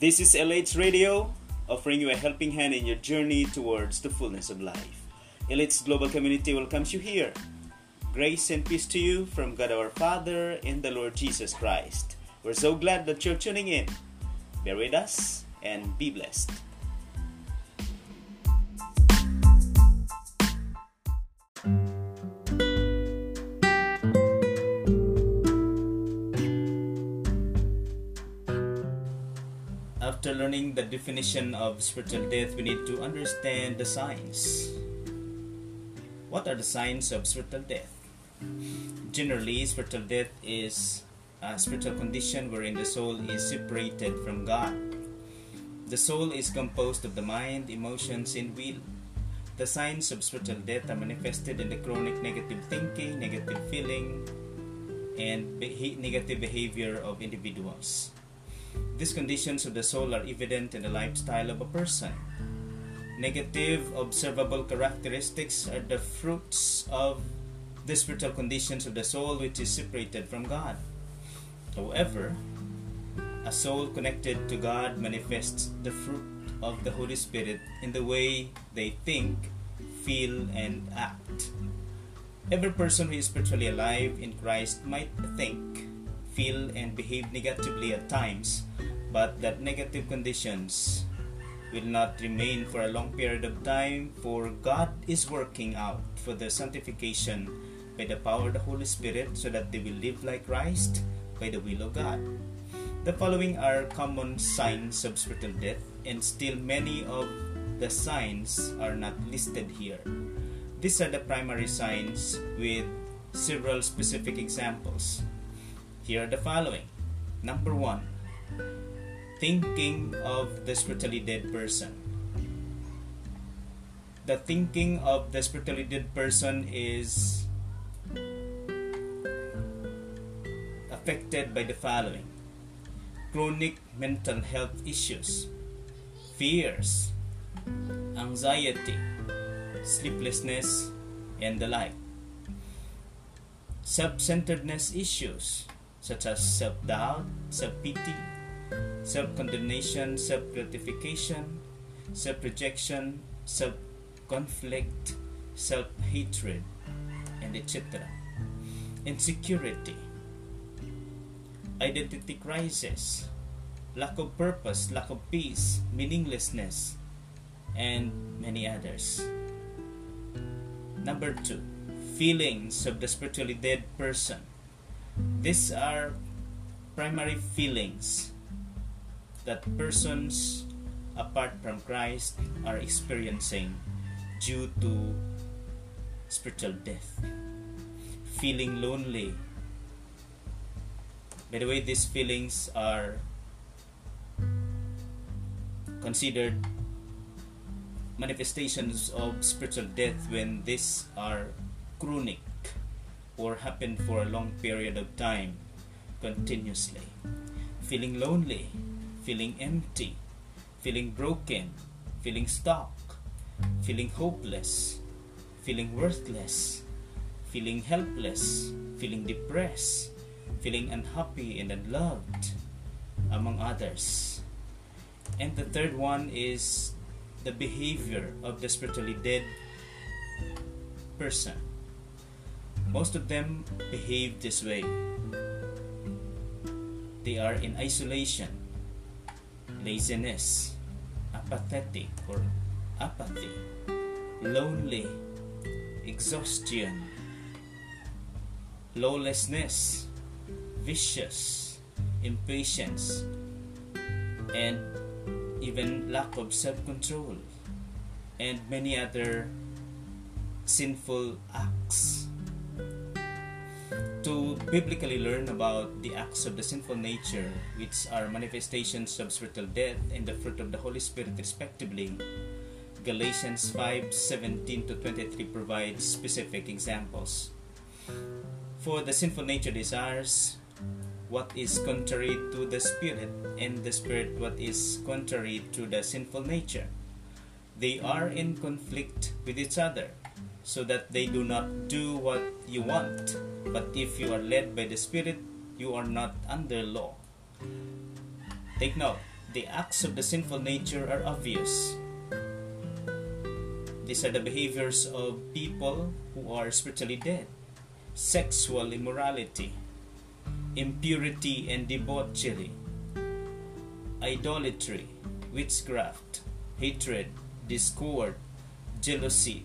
This is LH Radio, offering you a helping hand in your journey towards the fullness of life. LH Global Community welcomes you here. Grace and peace to you from God our Father and the Lord Jesus Christ. We're so glad that you're tuning in. Bear with us and be blessed. After learning the definition of spiritual death, we need to understand the signs. What are the signs of spiritual death? Generally, spiritual death is a spiritual condition wherein the soul is separated from God. The soul is composed of the mind, emotions, and will. The signs of spiritual death are manifested in the chronic negative thinking, negative feeling, and negative behavior of individuals. These conditions of the soul are evident in the lifestyle of a person. Negative observable characteristics are the fruits of the spiritual conditions of the soul which is separated from God. However, a soul connected to God manifests the fruit of the Holy Spirit in the way they think, feel, and act. Every person who is spiritually alive in Christ might think, feel, and behave negatively at times, but that negative conditions will not remain for a long period of time, for God is working out for the sanctification by the power of the Holy Spirit so that they will live like Christ by the will of God. The following are common signs of spiritual death, and still many of the signs are not listed here. These are the primary signs with several specific examples. Here are the following. Number one, thinking of the spiritually dead person. The thinking of the spiritually dead person is affected by the following chronic mental health issues, fears, anxiety, sleeplessness, and the like. Self centeredness issues such as self doubt, self pity, self condemnation, self gratification, self rejection, self conflict, self hatred, and etc. Insecurity, identity crisis, lack of purpose, lack of peace, meaninglessness, and many others. Number two, feelings of the spiritually dead person. These are primary feelings that persons apart from Christ are experiencing due to spiritual death. Feeling lonely. By the way, these feelings are considered manifestations of spiritual death when these are chronic or happen for a long period of time continuously. Feeling lonely, feeling empty, feeling broken, feeling stuck, feeling hopeless, feeling worthless, feeling helpless, feeling depressed, feeling unhappy and unloved, among others. And the third one is the behavior of the spiritually dead person. Most of them behave this way. They are in isolation, laziness, apathetic or apathy, lonely, exhaustion, lawlessness, vicious, impatience, and even lack of self control, and many other sinful acts. To biblically learn about the acts of the sinful nature, which are manifestations of spiritual death and the fruit of the Holy Spirit, respectively, Galatians 5 17 to 23 provides specific examples. For the sinful nature desires what is contrary to the spirit, and the spirit what is contrary to the sinful nature. They are in conflict with each other, so that they do not do what you want. But if you are led by the Spirit, you are not under law. Take note the acts of the sinful nature are obvious. These are the behaviors of people who are spiritually dead sexual immorality, impurity and debauchery, idolatry, witchcraft, hatred, discord, jealousy,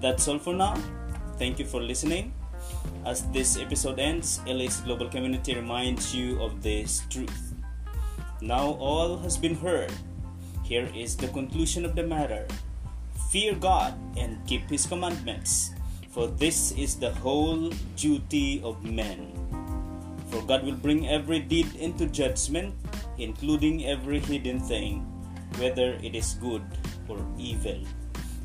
That's all for now. Thank you for listening. As this episode ends, LH Global Community reminds you of this truth. Now all has been heard. Here is the conclusion of the matter Fear God and keep His commandments, for this is the whole duty of men. For God will bring every deed into judgment, including every hidden thing, whether it is good or evil.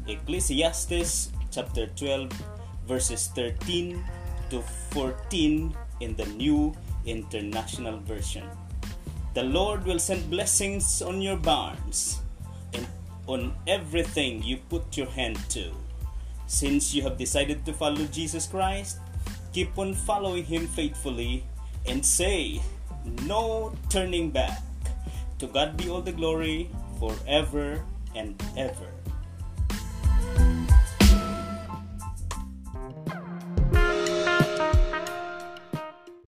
Ecclesiastes chapter 12, verses 13 to 14 in the New International Version. The Lord will send blessings on your barns and on everything you put your hand to. Since you have decided to follow Jesus Christ, keep on following Him faithfully and say, No turning back. To God be all the glory forever and ever.